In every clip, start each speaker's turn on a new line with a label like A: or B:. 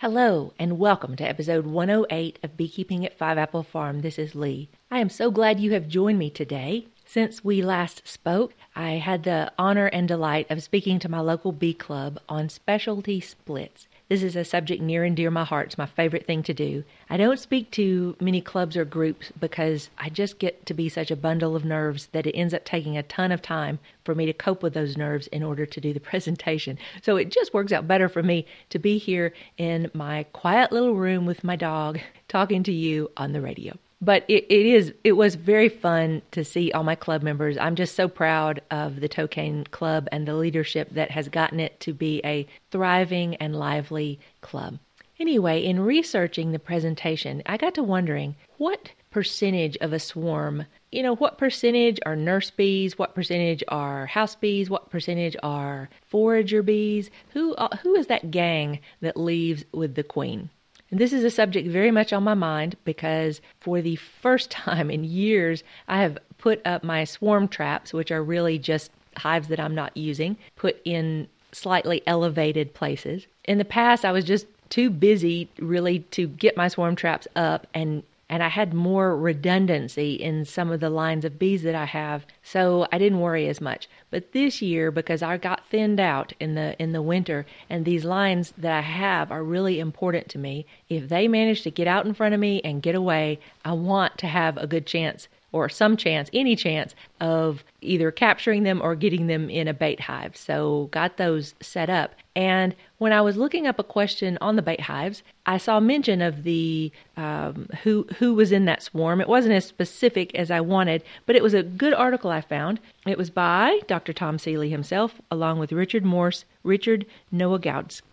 A: Hello, and welcome to episode 108 of Beekeeping at Five Apple Farm. This is Leigh. I am so glad you have joined me today. Since we last spoke, I had the honor and delight of speaking to my local bee club on specialty splits. This is a subject near and dear to my heart. It's my favorite thing to do. I don't speak to many clubs or groups because I just get to be such a bundle of nerves that it ends up taking a ton of time for me to cope with those nerves in order to do the presentation. So it just works out better for me to be here in my quiet little room with my dog talking to you on the radio but it, it is it was very fun to see all my club members. I'm just so proud of the Toe-Cane club and the leadership that has gotten it to be a thriving and lively club. Anyway in researching the presentation i got to wondering what percentage of a swarm you know what percentage are nurse bees what percentage are house bees what percentage are forager bees? Who uh, who is that gang that leaves with the queen and this is a subject very much on my mind because for the first time in years, I have put up my swarm traps, which are really just hives that I'm not using, put in slightly elevated places. In the past, I was just too busy really to get my swarm traps up and and I had more redundancy in some of the lines of bees that I have, so I didn't worry as much. But this year, because I got thinned out in the in the winter, and these lines that I have are really important to me. If they manage to get out in front of me and get away, I want to have a good chance or some chance, any chance of either capturing them or getting them in a bait hive. So got those set up. And when I was looking up a question on the bait hives, I saw mention of the um, who who was in that swarm. It wasn't as specific as I wanted, but it was a good article I found. It was by Dr. Tom Seeley himself, along with Richard Morse, Richard Nowogrodzki.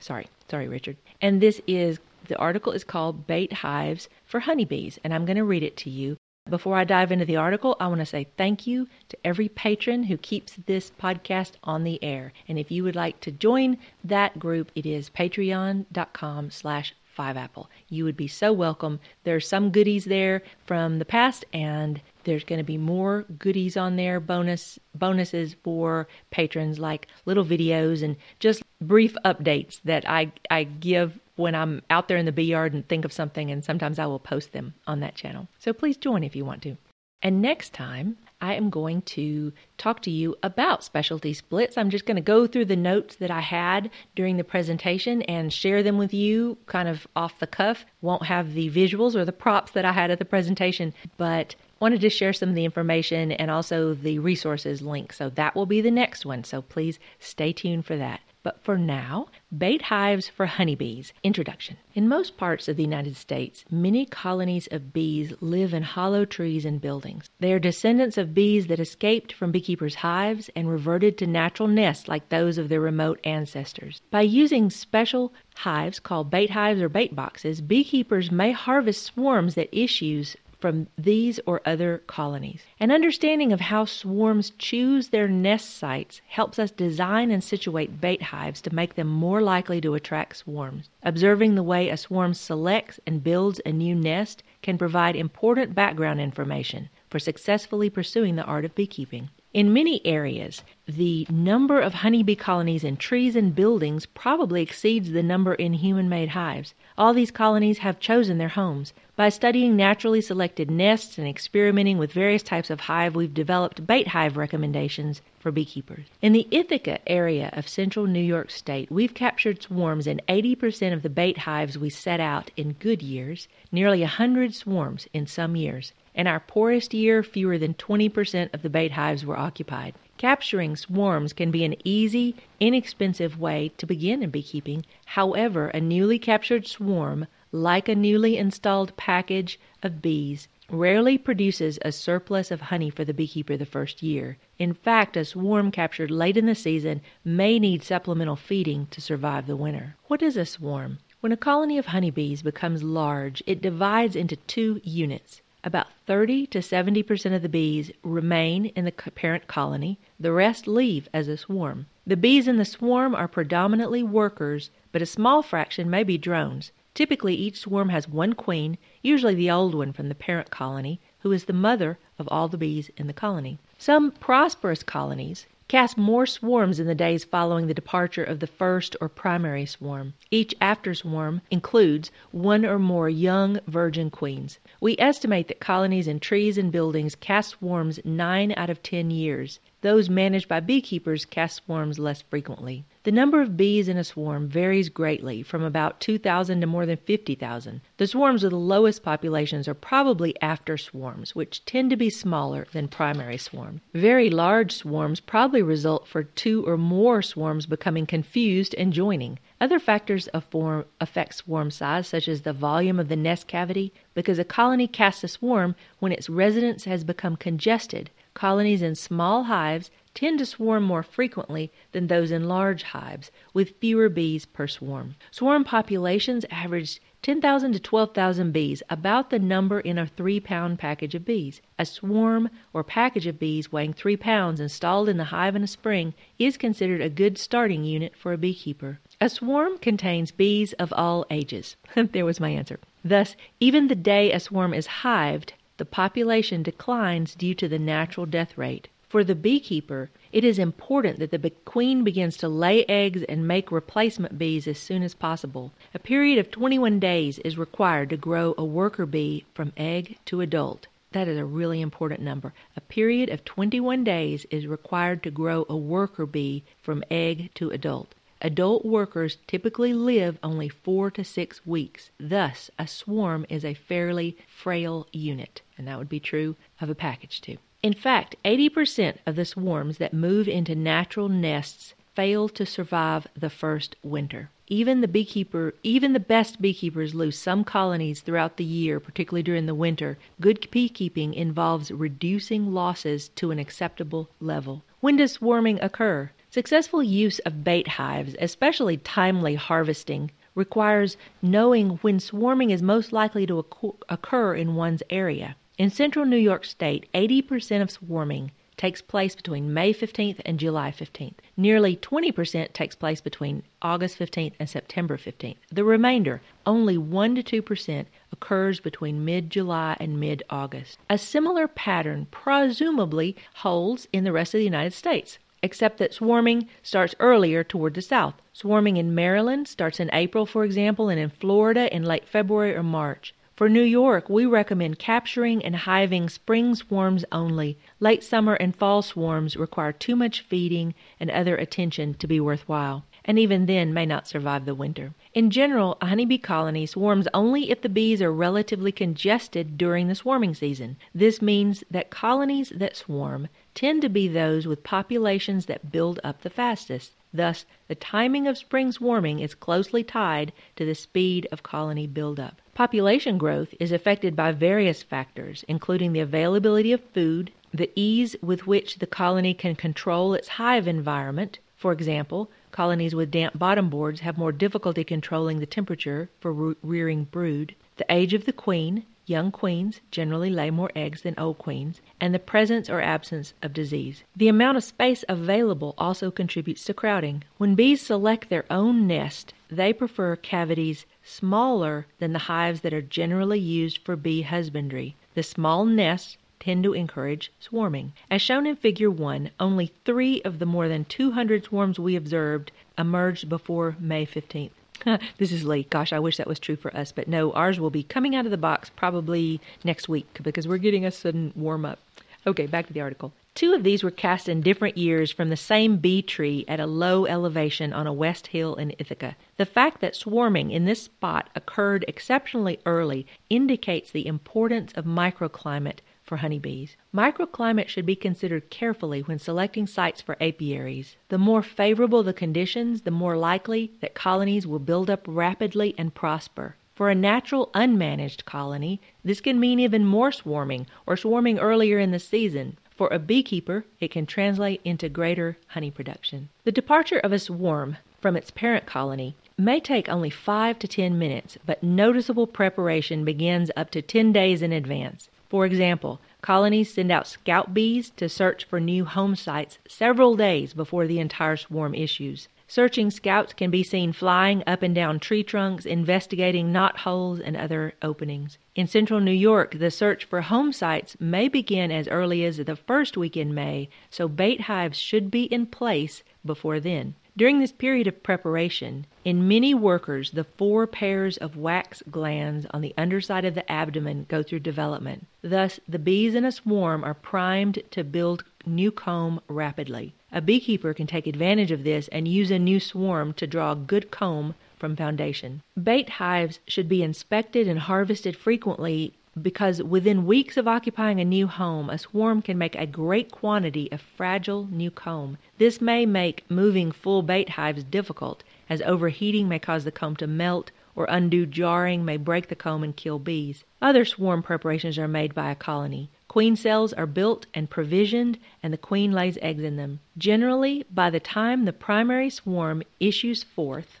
A: Sorry, sorry, Richard. And this is the article is called Bait Hives for Honeybees, and I'm going to read it to you. Before I dive into the article, I want to say thank you to every patron who keeps this podcast on the air. And if you would like to join that group, it is patreon.com slash fiveapple. You would be so welcome. There's some goodies there from the past and there's going to be more goodies on there, bonus bonuses for patrons like little videos and just brief updates that I I give when I'm out there in the bee yard and think of something, and sometimes I will post them on that channel. So please join if you want to. And next time, I am going to talk to you about specialty splits. I'm just going to go through the notes that I had during the presentation and share them with you kind of off the cuff. Won't have the visuals or the props that I had at the presentation, but wanted to share some of the information and also the resources link. So that will be the next one. So please stay tuned for that. But for now, Bait Hives for Honeybees Introduction. In most parts of the United States, many colonies of bees live in hollow trees and buildings. They are descendants of bees that escaped from beekeepers' hives and reverted to natural nests like those of their remote ancestors. By using special hives called bait hives or bait boxes, beekeepers may harvest swarms that issues from these or other colonies. An understanding of how swarms choose their nest sites helps us design and situate bait hives to make them more likely to attract swarms. Observing the way a swarm selects and builds a new nest can provide important background information for successfully pursuing the art of beekeeping. In many areas, the number of honeybee colonies in trees and buildings probably exceeds the number in human made hives. All these colonies have chosen their homes. By studying naturally selected nests and experimenting with various types of hive, we've developed bait hive recommendations for beekeepers. In the Ithaca area of central New York State, we've captured swarms in 80% of the bait hives we set out in good years, nearly 100 swarms in some years. In our poorest year, fewer than 20% of the bait hives were occupied. Capturing swarms can be an easy, inexpensive way to begin in beekeeping. However, a newly captured swarm, like a newly installed package of bees, rarely produces a surplus of honey for the beekeeper the first year. In fact, a swarm captured late in the season may need supplemental feeding to survive the winter. What is a swarm? When a colony of honeybees becomes large, it divides into two units. About 30 to 70 percent of the bees remain in the parent colony, the rest leave as a swarm. The bees in the swarm are predominantly workers, but a small fraction may be drones. Typically, each swarm has one queen, usually the old one from the parent colony, who is the mother of all the bees in the colony. Some prosperous colonies cast more swarms in the days following the departure of the first or primary swarm. Each after swarm includes one or more young virgin queens. We estimate that colonies in trees and buildings cast swarms 9 out of 10 years. Those managed by beekeepers cast swarms less frequently. The number of bees in a swarm varies greatly, from about 2,000 to more than 50,000. The swarms with the lowest populations are probably after swarms, which tend to be smaller than primary swarms. Very large swarms probably result for two or more swarms becoming confused and joining. Other factors form, affect swarm size, such as the volume of the nest cavity, because a colony casts a swarm when its residence has become congested. Colonies in small hives tend to swarm more frequently than those in large hives, with fewer bees per swarm. Swarm populations averaged 10,000 to 12,000 bees, about the number in a three pound package of bees. A swarm or package of bees weighing three pounds installed in the hive in a spring is considered a good starting unit for a beekeeper. A swarm contains bees of all ages. there was my answer. Thus, even the day a swarm is hived, the population declines due to the natural death rate. For the beekeeper, it is important that the queen begins to lay eggs and make replacement bees as soon as possible. A period of 21 days is required to grow a worker bee from egg to adult. That is a really important number. A period of 21 days is required to grow a worker bee from egg to adult. Adult workers typically live only four to six weeks. Thus, a swarm is a fairly frail unit, and that would be true of a package too. In fact, 80% of the swarms that move into natural nests fail to survive the first winter. Even the beekeeper, even the best beekeepers lose some colonies throughout the year, particularly during the winter. Good beekeeping involves reducing losses to an acceptable level. When does swarming occur? Successful use of bait hives, especially timely harvesting, requires knowing when swarming is most likely to occur in one's area. In central New York State, 80% of swarming takes place between May 15th and July 15th. Nearly 20% takes place between August 15th and September 15th. The remainder, only 1 to 2%, occurs between mid July and mid August. A similar pattern presumably holds in the rest of the United States, except that swarming starts earlier toward the south. Swarming in Maryland starts in April, for example, and in Florida in late February or March. For New York, we recommend capturing and hiving spring swarms only. Late summer and fall swarms require too much feeding and other attention to be worthwhile, and even then may not survive the winter. In general, a honeybee colony swarms only if the bees are relatively congested during the swarming season. This means that colonies that swarm tend to be those with populations that build up the fastest. Thus, the timing of spring's warming is closely tied to the speed of colony buildup. Population growth is affected by various factors, including the availability of food, the ease with which the colony can control its hive environment. For example, colonies with damp bottom boards have more difficulty controlling the temperature for rearing brood, the age of the queen, Young queens generally lay more eggs than old queens, and the presence or absence of disease. The amount of space available also contributes to crowding. When bees select their own nest, they prefer cavities smaller than the hives that are generally used for bee husbandry. The small nests tend to encourage swarming. As shown in Figure 1, only three of the more than 200 swarms we observed emerged before May 15th. this is Leigh. Gosh, I wish that was true for us, but no, ours will be coming out of the box probably next week because we're getting a sudden warm up. Okay, back to the article. Two of these were cast in different years from the same bee tree at a low elevation on a west hill in Ithaca. The fact that swarming in this spot occurred exceptionally early indicates the importance of microclimate for honeybees. Microclimate should be considered carefully when selecting sites for apiaries. The more favorable the conditions, the more likely that colonies will build up rapidly and prosper. For a natural unmanaged colony, this can mean even more swarming or swarming earlier in the season. For a beekeeper, it can translate into greater honey production. The departure of a swarm from its parent colony may take only 5 to 10 minutes, but noticeable preparation begins up to 10 days in advance. For example, colonies send out scout bees to search for new home sites several days before the entire swarm issues. Searching scouts can be seen flying up and down tree trunks, investigating knot holes and other openings. In central New York, the search for home sites may begin as early as the first week in May, so bait hives should be in place before then. During this period of preparation, in many workers, the four pairs of wax glands on the underside of the abdomen go through development. Thus, the bees in a swarm are primed to build new comb rapidly. A beekeeper can take advantage of this and use a new swarm to draw good comb from foundation. Bait hives should be inspected and harvested frequently because within weeks of occupying a new home, a swarm can make a great quantity of fragile new comb. This may make moving full bait hives difficult, as overheating may cause the comb to melt or undue jarring may break the comb and kill bees. Other swarm preparations are made by a colony. Queen cells are built and provisioned, and the queen lays eggs in them. Generally, by the time the primary swarm issues forth,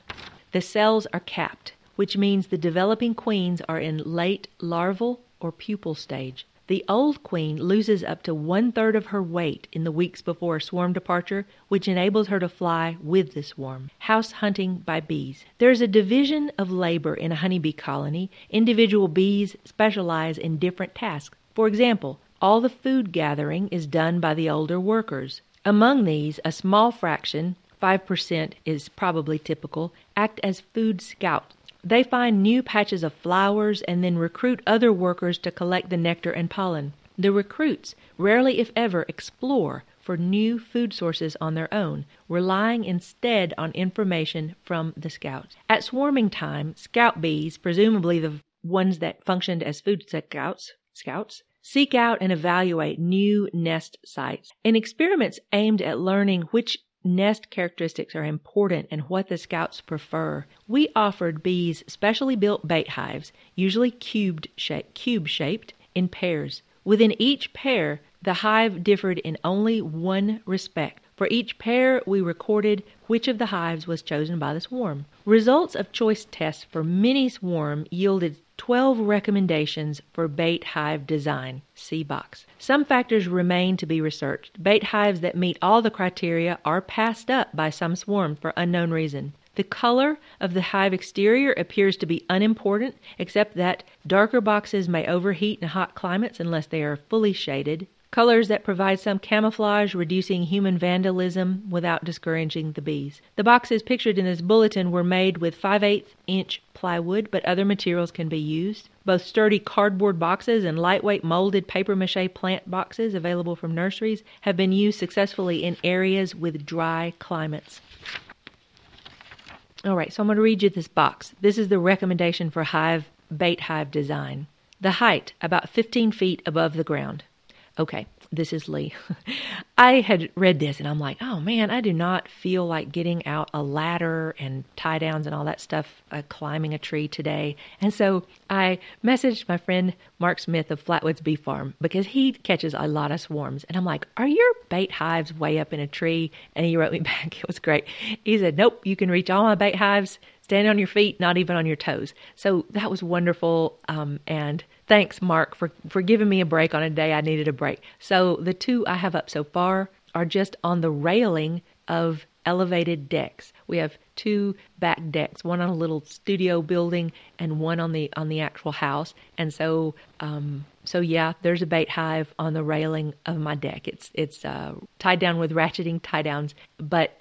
A: the cells are capped, which means the developing queens are in late larval or pupal stage. The old queen loses up to one third of her weight in the weeks before a swarm departure, which enables her to fly with the swarm. House hunting by bees. There is a division of labor in a honeybee colony. Individual bees specialize in different tasks. For example, all the food gathering is done by the older workers. Among these, a small fraction, 5% is probably typical, act as food scouts they find new patches of flowers and then recruit other workers to collect the nectar and pollen. The recruits rarely, if ever, explore for new food sources on their own, relying instead on information from the scouts. At swarming time, scout bees, presumably the ones that functioned as food scouts, scouts seek out and evaluate new nest sites. In experiments aimed at learning which nest characteristics are important and what the scouts prefer. We offered bees specially built bait hives, usually cubed shape, cube shaped, in pairs. Within each pair, the hive differed in only one respect. For each pair, we recorded which of the hives was chosen by the swarm. Results of choice tests for many swarm yielded 12 recommendations for bait hive design. See box. Some factors remain to be researched. Bait hives that meet all the criteria are passed up by some swarms for unknown reason. The color of the hive exterior appears to be unimportant, except that darker boxes may overheat in hot climates unless they are fully shaded colors that provide some camouflage, reducing human vandalism without discouraging the bees. The boxes pictured in this bulletin were made with 5 8 inch plywood, but other materials can be used. Both sturdy cardboard boxes and lightweight molded paper mache plant boxes available from nurseries have been used successfully in areas with dry climates. All right, so I'm going to read you this box. This is the recommendation for hive bait hive design. The height about 15 feet above the ground. Okay, this is Leigh. I had read this and I'm like, oh man, I do not feel like getting out a ladder and tie downs and all that stuff, uh, climbing a tree today. And so I messaged my friend Mark Smith of Flatwoods Bee Farm because he catches a lot of swarms. And I'm like, are your bait hives way up in a tree? And he wrote me back. It was great. He said, nope, you can reach all my bait hives stand on your feet, not even on your toes. So that was wonderful. Um, and thanks, Mark, for, for giving me a break on a day I needed a break. So the two I have up so far are just on the railing of elevated decks. We have two back decks, one on a little studio building and one on the on the actual house. And so um, so yeah, there's a bait hive on the railing of my deck. It's it's uh, tied down with ratcheting tie downs, but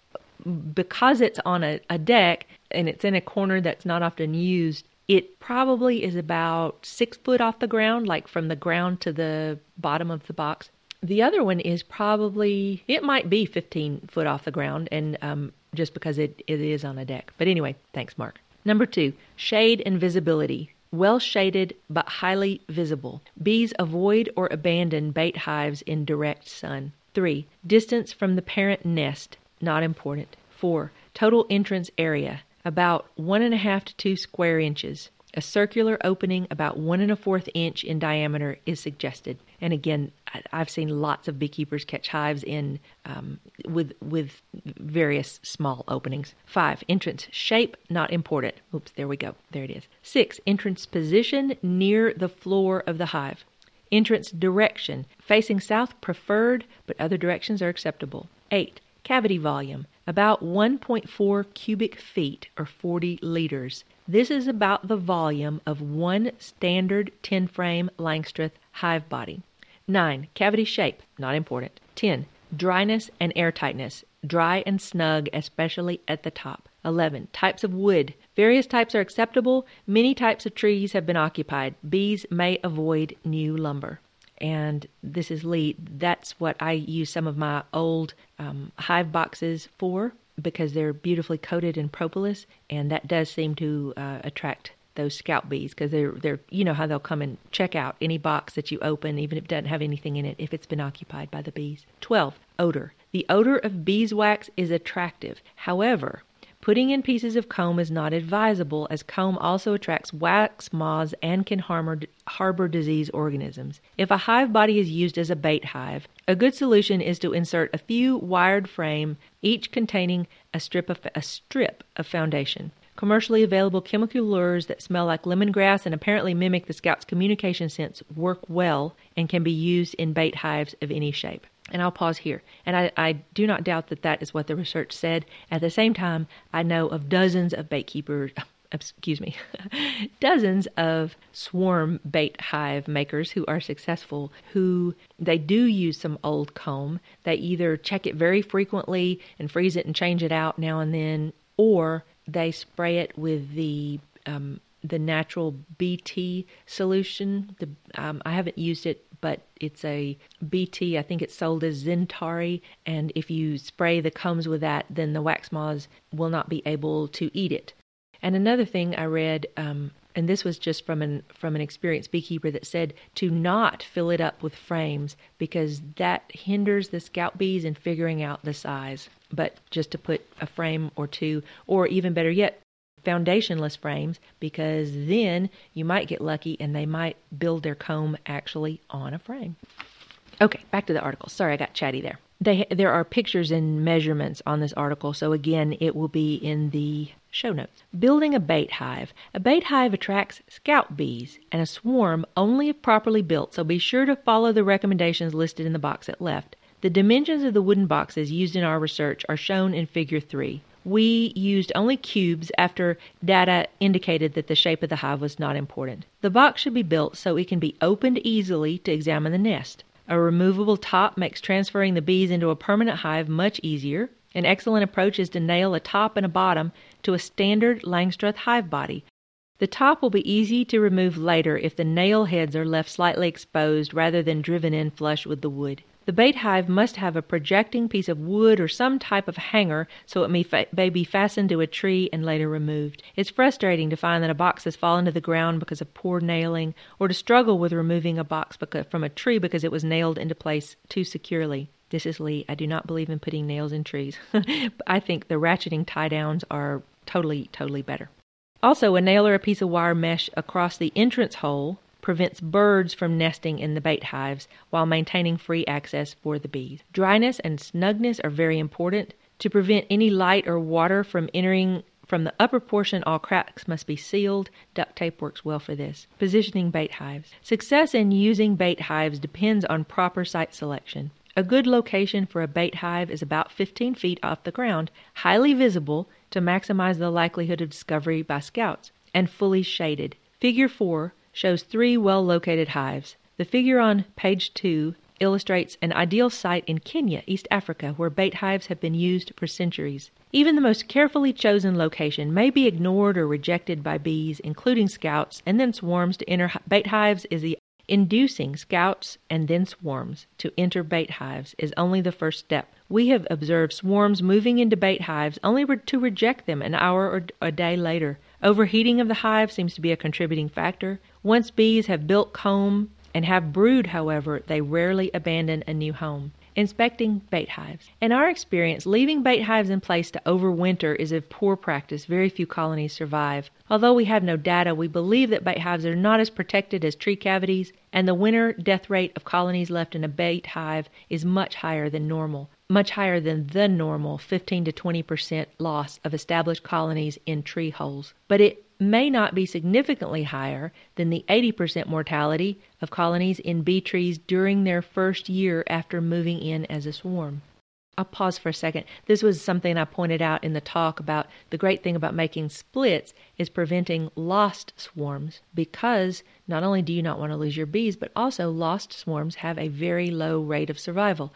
A: because it's on a, a deck and it's in a corner that's not often used, it probably is about six foot off the ground, like from the ground to the bottom of the box. The other one is probably, it might be 15 foot off the ground, and um, just because it, it is on a deck. But anyway, thanks, Mark. Number two, shade and visibility. Well shaded but highly visible. Bees avoid or abandon bait hives in direct sun. Three, distance from the parent nest not important. 4. Total entrance area, about one and a half to two square inches. A circular opening about one and a fourth inch in diameter is suggested. And again, I've seen lots of beekeepers catch hives in um, with with various small openings. Five, entrance shape not important. Oops, there we go. There it is. Six, entrance position near the floor of the hive. Entrance direction facing south preferred, but other directions are acceptable. Eight, Cavity volume, about 1.4 cubic feet or 40 liters. This is about the volume of one standard 10 frame Langstroth hive body. 9. Cavity shape, not important. 10. Dryness and airtightness, dry and snug, especially at the top. 11. Types of wood. Various types are acceptable. Many types of trees have been occupied. Bees may avoid new lumber. And this is Leigh. That's what I use some of my old um, hive boxes for because they're beautifully coated in propolis, and that does seem to uh, attract those scout bees because they're they're you know how they'll come and check out any box that you open even if it doesn't have anything in it if it's been occupied by the bees. 12. Odor. The odor of beeswax is attractive. However, Putting in pieces of comb is not advisable as comb also attracts wax moths and can harbor, disease organisms. If a hive body is used as a bait hive, a good solution is to insert a few wired frame, each containing a strip of a strip of foundation. Commercially available chemical lures that smell like lemongrass and apparently mimic the scout's communication sense work well and can be used in bait hives of any shape. And I'll pause here. And I, I, do not doubt that that is what the research said. At the same time, I know of dozens of bait keepers, excuse me, dozens of swarm bait hive makers who are successful, who they do use some old comb. They either check it very frequently and freeze it and change it out now and then, or they spray it with the um, the natural BT solution. The, um, I haven't used it but it's a BT. I think it's sold as XenTari, and if you spray the combs with that, then the wax moths will not be able to eat it. And another thing I read, um, and this was just from an from an experienced beekeeper that said to not fill it up with frames because that hinders the scout bees in figuring out the size. But just to put a frame or two, or even better yet, foundationless frames because then you might get lucky and they might build their comb actually on a frame. Okay, back to the article. Sorry, I got chatty there. They, there are pictures and measurements on this article, so again, it will be in the show notes. Building a bait hive. A bait hive attracts scout bees and a swarm only if properly built, so be sure to follow the recommendations listed in the box at left. The dimensions of the wooden boxes used in our research are shown in Figure 3 we used only cubes after data indicated that the shape of the hive was not important. The box should be built so it can be opened easily to examine the nest. A removable top makes transferring the bees into a permanent hive much easier. An excellent approach is to nail a top and a bottom to a standard Langstroth hive body. The top will be easy to remove later if the nail heads are left slightly exposed rather than driven in flush with the wood. The bait hive must have a projecting piece of wood or some type of hanger so it may, fa- may be fastened to a tree and later removed. It's frustrating to find that a box has fallen to the ground because of poor nailing or to struggle with removing a box because, from a tree because it was nailed into place too securely. This is Leigh. I do not believe in putting nails in trees. I think the ratcheting tie downs are totally, totally better. Also, a nail or a piece of wire mesh across the entrance hole prevents birds from nesting in the bait hives while maintaining free access for the bees. Dryness and snugness are very important. To prevent any light or water from entering from the upper portion, all cracks must be sealed. Duct tape works well for this. Positioning bait hives. Success in using bait hives depends on proper site selection. A good location for a bait hive is about 15 feet off the ground, highly visible to maximize the likelihood of discovery by scouts, and fully shaded. Figure 4 shows three well located hives. The figure on page 2 illustrates an ideal site in Kenya, East Africa, where bait hives have been used for centuries. Even the most carefully chosen location may be ignored or rejected by bees, including scouts, and then swarms to enter bait hives is the inducing scouts and then swarms to enter bait hives is only the first step. We have observed swarms moving into bait hives only to reject them an hour or a day later. Overheating of the hive seems to be a contributing factor. Once bees have built comb and have brood, however, they rarely abandon a new home. Inspecting bait hives. In our experience, leaving bait hives in place to overwinter is a poor practice. Very few colonies survive. Although we have no data, we believe that bait hives are not as protected as tree cavities, and the winter death rate of colonies left in a bait hive is much higher than normal much higher than the normal 15 to 20 percent loss of established colonies in tree holes. But it may not be significantly higher than the 80 percent mortality of colonies in bee trees during their first year after moving in as a swarm. I'll pause for a second. This was something I pointed out in the talk about the great thing about making splits is preventing lost swarms because not only do you not want to lose your bees, but also lost swarms have a very low rate of survival.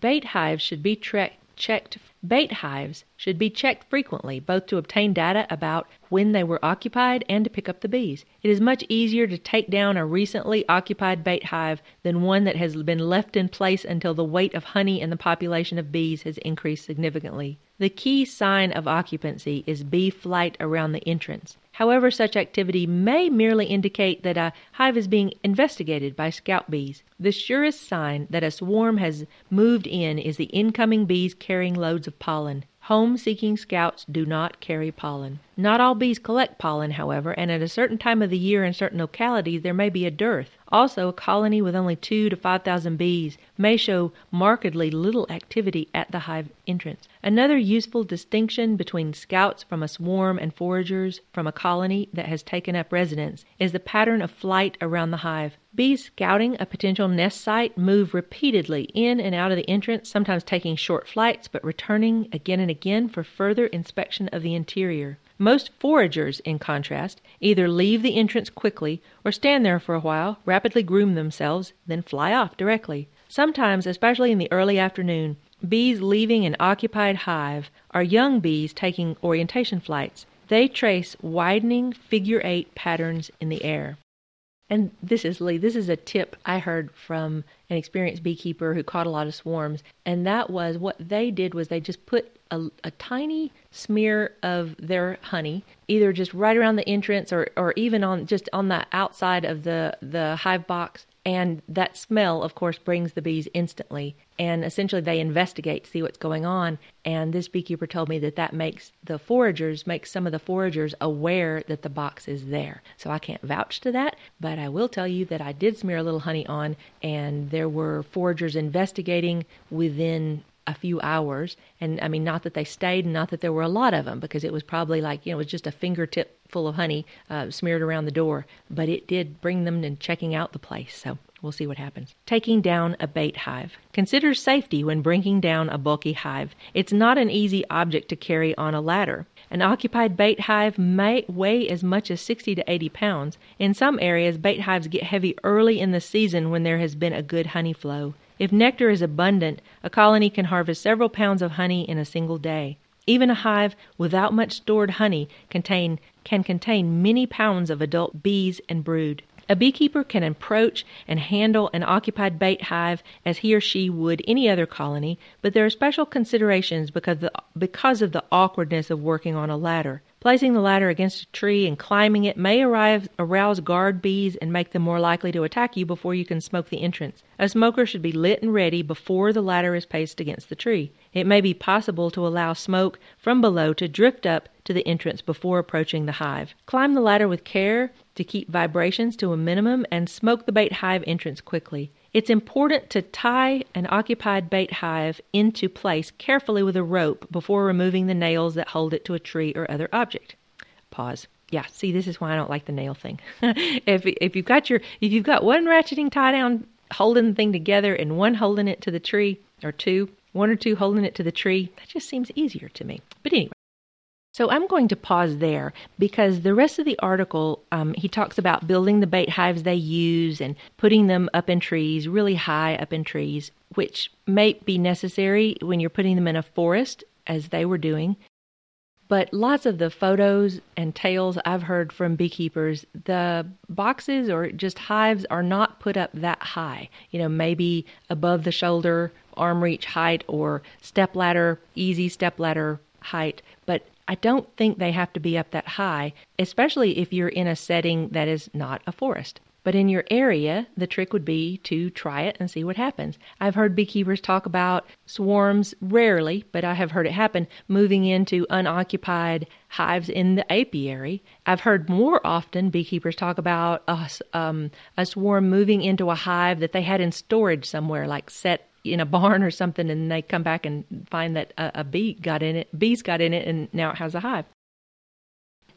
A: Bait hives should be tre- checked bait hives should be checked frequently both to obtain data about when they were occupied and to pick up the bees. It is much easier to take down a recently occupied bait hive than one that has been left in place until the weight of honey and the population of bees has increased significantly. The key sign of occupancy is bee flight around the entrance. However, such activity may merely indicate that a hive is being investigated by scout bees. The surest sign that a swarm has moved in is the incoming bees carrying loads of pollen. Home seeking scouts do not carry pollen. Not all bees collect pollen, however, and at a certain time of the year in certain localities there may be a dearth. Also, a colony with only two to five thousand bees may show markedly little activity at the hive entrance. Another useful distinction between scouts from a swarm and foragers from a colony that has taken up residence is the pattern of flight around the hive. Bees scouting a potential nest site move repeatedly in and out of the entrance, sometimes taking short flights but returning again and again for further inspection of the interior. Most foragers, in contrast, either leave the entrance quickly or stand there for a while, rapidly groom themselves, then fly off directly. Sometimes, especially in the early afternoon, bees leaving an occupied hive are young bees taking orientation flights. They trace widening figure eight patterns in the air. And this is Leigh, this is a tip I heard from an experienced beekeeper who caught a lot of swarms. And that was what they did was they just put a, a tiny smear of their honey, either just right around the entrance or, or even on just on the outside of the, the hive box. And that smell, of course, brings the bees instantly. And essentially, they investigate, see what's going on. And this beekeeper told me that that makes the foragers, makes some of the foragers aware that the box is there. So I can't vouch to that, but I will tell you that I did smear a little honey on, and there were foragers investigating within a few hours. And I mean, not that they stayed and not that there were a lot of them because it was probably like, you know, it was just a fingertip full of honey uh, smeared around the door. But it did bring them to checking out the place. So we'll see what happens. Taking down a bait hive. Consider safety when bringing down a bulky hive. It's not an easy object to carry on a ladder. An occupied bait hive may weigh as much as 60 to 80 pounds. In some areas, bait hives get heavy early in the season when there has been a good honey flow. If nectar is abundant, a colony can harvest several pounds of honey in a single day. Even a hive without much stored honey contain, can contain many pounds of adult bees and brood. A beekeeper can approach and handle an occupied bait hive as he or she would any other colony, but there are special considerations because, the, because of the awkwardness of working on a ladder. Placing the ladder against a tree and climbing it may arrive, arouse guard bees and make them more likely to attack you before you can smoke the entrance. A smoker should be lit and ready before the ladder is placed against the tree. It may be possible to allow smoke from below to drift up to the entrance before approaching the hive. Climb the ladder with care to keep vibrations to a minimum and smoke the bait hive entrance quickly. It's important to tie an occupied bait hive into place carefully with a rope before removing the nails that hold it to a tree or other object. Pause. Yeah, see, this is why I don't like the nail thing. if if you've got your if you've got one ratcheting tie down holding the thing together and one holding it to the tree, or two, one or two holding it to the tree, that just seems easier to me. But anyway. So I'm going to pause there because the rest of the article, um, he talks about building the bait hives they use and putting them up in trees, really high up in trees, which may be necessary when you're putting them in a forest, as they were doing. But lots of the photos and tales I've heard from beekeepers, the boxes or just hives are not put up that high. You know, maybe above the shoulder, arm reach height, or step ladder, easy step ladder height. I don't think they have to be up that high, especially if you're in a setting that is not a forest. But in your area, the trick would be to try it and see what happens. I've heard beekeepers talk about swarms, rarely, but I have heard it happen, moving into unoccupied hives in the apiary. I've heard more often beekeepers talk about a, um, a swarm moving into a hive that they had in storage somewhere, like set in a barn or something and they come back and find that a, a bee got in it bees got in it and now it has a hive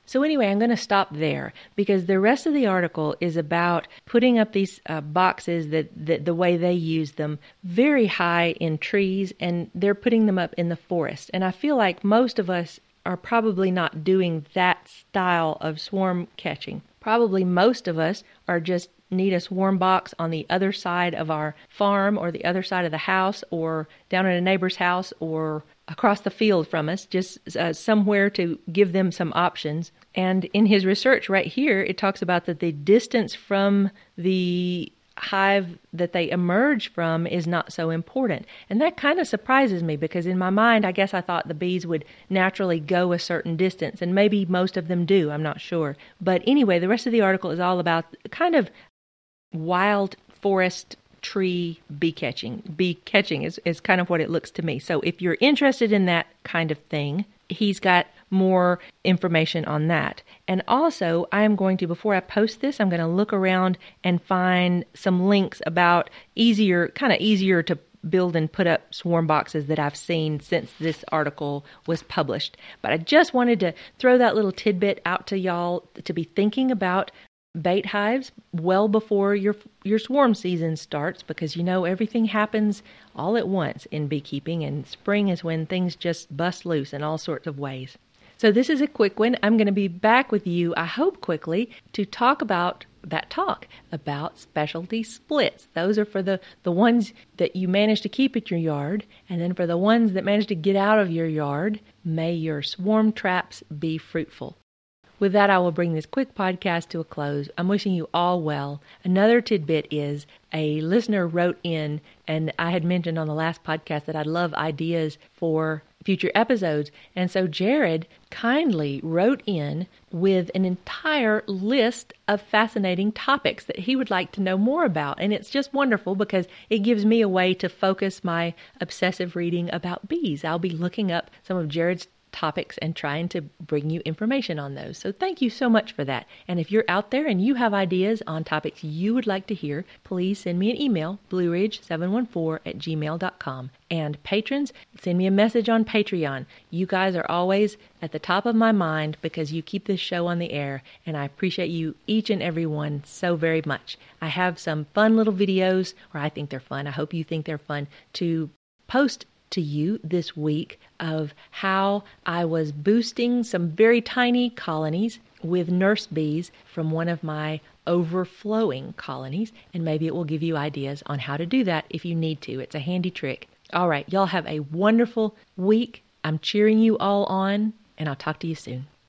A: So, anyway, I'm going to stop there because the rest of the article is about putting up these uh, boxes that, that the way they use them very high in trees, and they're putting them up in the forest. And I feel like most of us are probably not doing that style of swarm catching. Probably most of us are just need a swarm box on the other side of our farm or the other side of the house or down at a neighbor's house or across the field from us, just uh, somewhere to give them some options. And in his research right here, it talks about that the distance from the hive that they emerge from is not so important. And that kind of surprises me because in my mind, I guess I thought the bees would naturally go a certain distance, and maybe most of them do, I'm not sure. But anyway, the rest of the article is all about kind of wild forest tree bee catching. Bee catching is, is kind of what it looks to me. So if you're interested in that kind of thing, he's got more information on that. And also, I am going to, before I post this, I'm going to look around and find some links about easier, kind of easier to build and put up swarm boxes that I've seen since this article was published. But I just wanted to throw that little tidbit out to y'all to be thinking about bait hives well before your your swarm season starts because you know everything happens all at once in beekeeping and spring is when things just bust loose in all sorts of ways. So this is a quick one. I'm going to be back with you I hope quickly to talk about that talk about specialty splits. Those are for the the ones that you manage to keep at your yard and then for the ones that manage to get out of your yard, may your swarm traps be fruitful. With that, I will bring this quick podcast to a close. I'm wishing you all well. Another tidbit is a listener wrote in, and I had mentioned on the last podcast that I'd love ideas for future episodes. And so Jared kindly wrote in with an entire list of fascinating topics that he would like to know more about. And it's just wonderful because it gives me a way to focus my obsessive reading about bees. I'll be looking up some of Jared's topics and trying to bring you information on those. So thank you so much for that. And if you're out there and you have ideas on topics you would like to hear, please send me an email, blueridge714 at gmail.com. And patrons, send me a message on Patreon. You guys are always at the top of my mind because you keep this show on the air, and I appreciate you each and every one so very much. I have some fun little videos, or I think they're fun. I hope you think they're fun to post to you this week of how I was boosting some very tiny colonies with nurse bees from one of my overflowing colonies, and maybe it will give you ideas on how to do that if you need to. It's a handy trick. All right, y'all have a wonderful week. I'm cheering you all on, and I'll talk to you soon.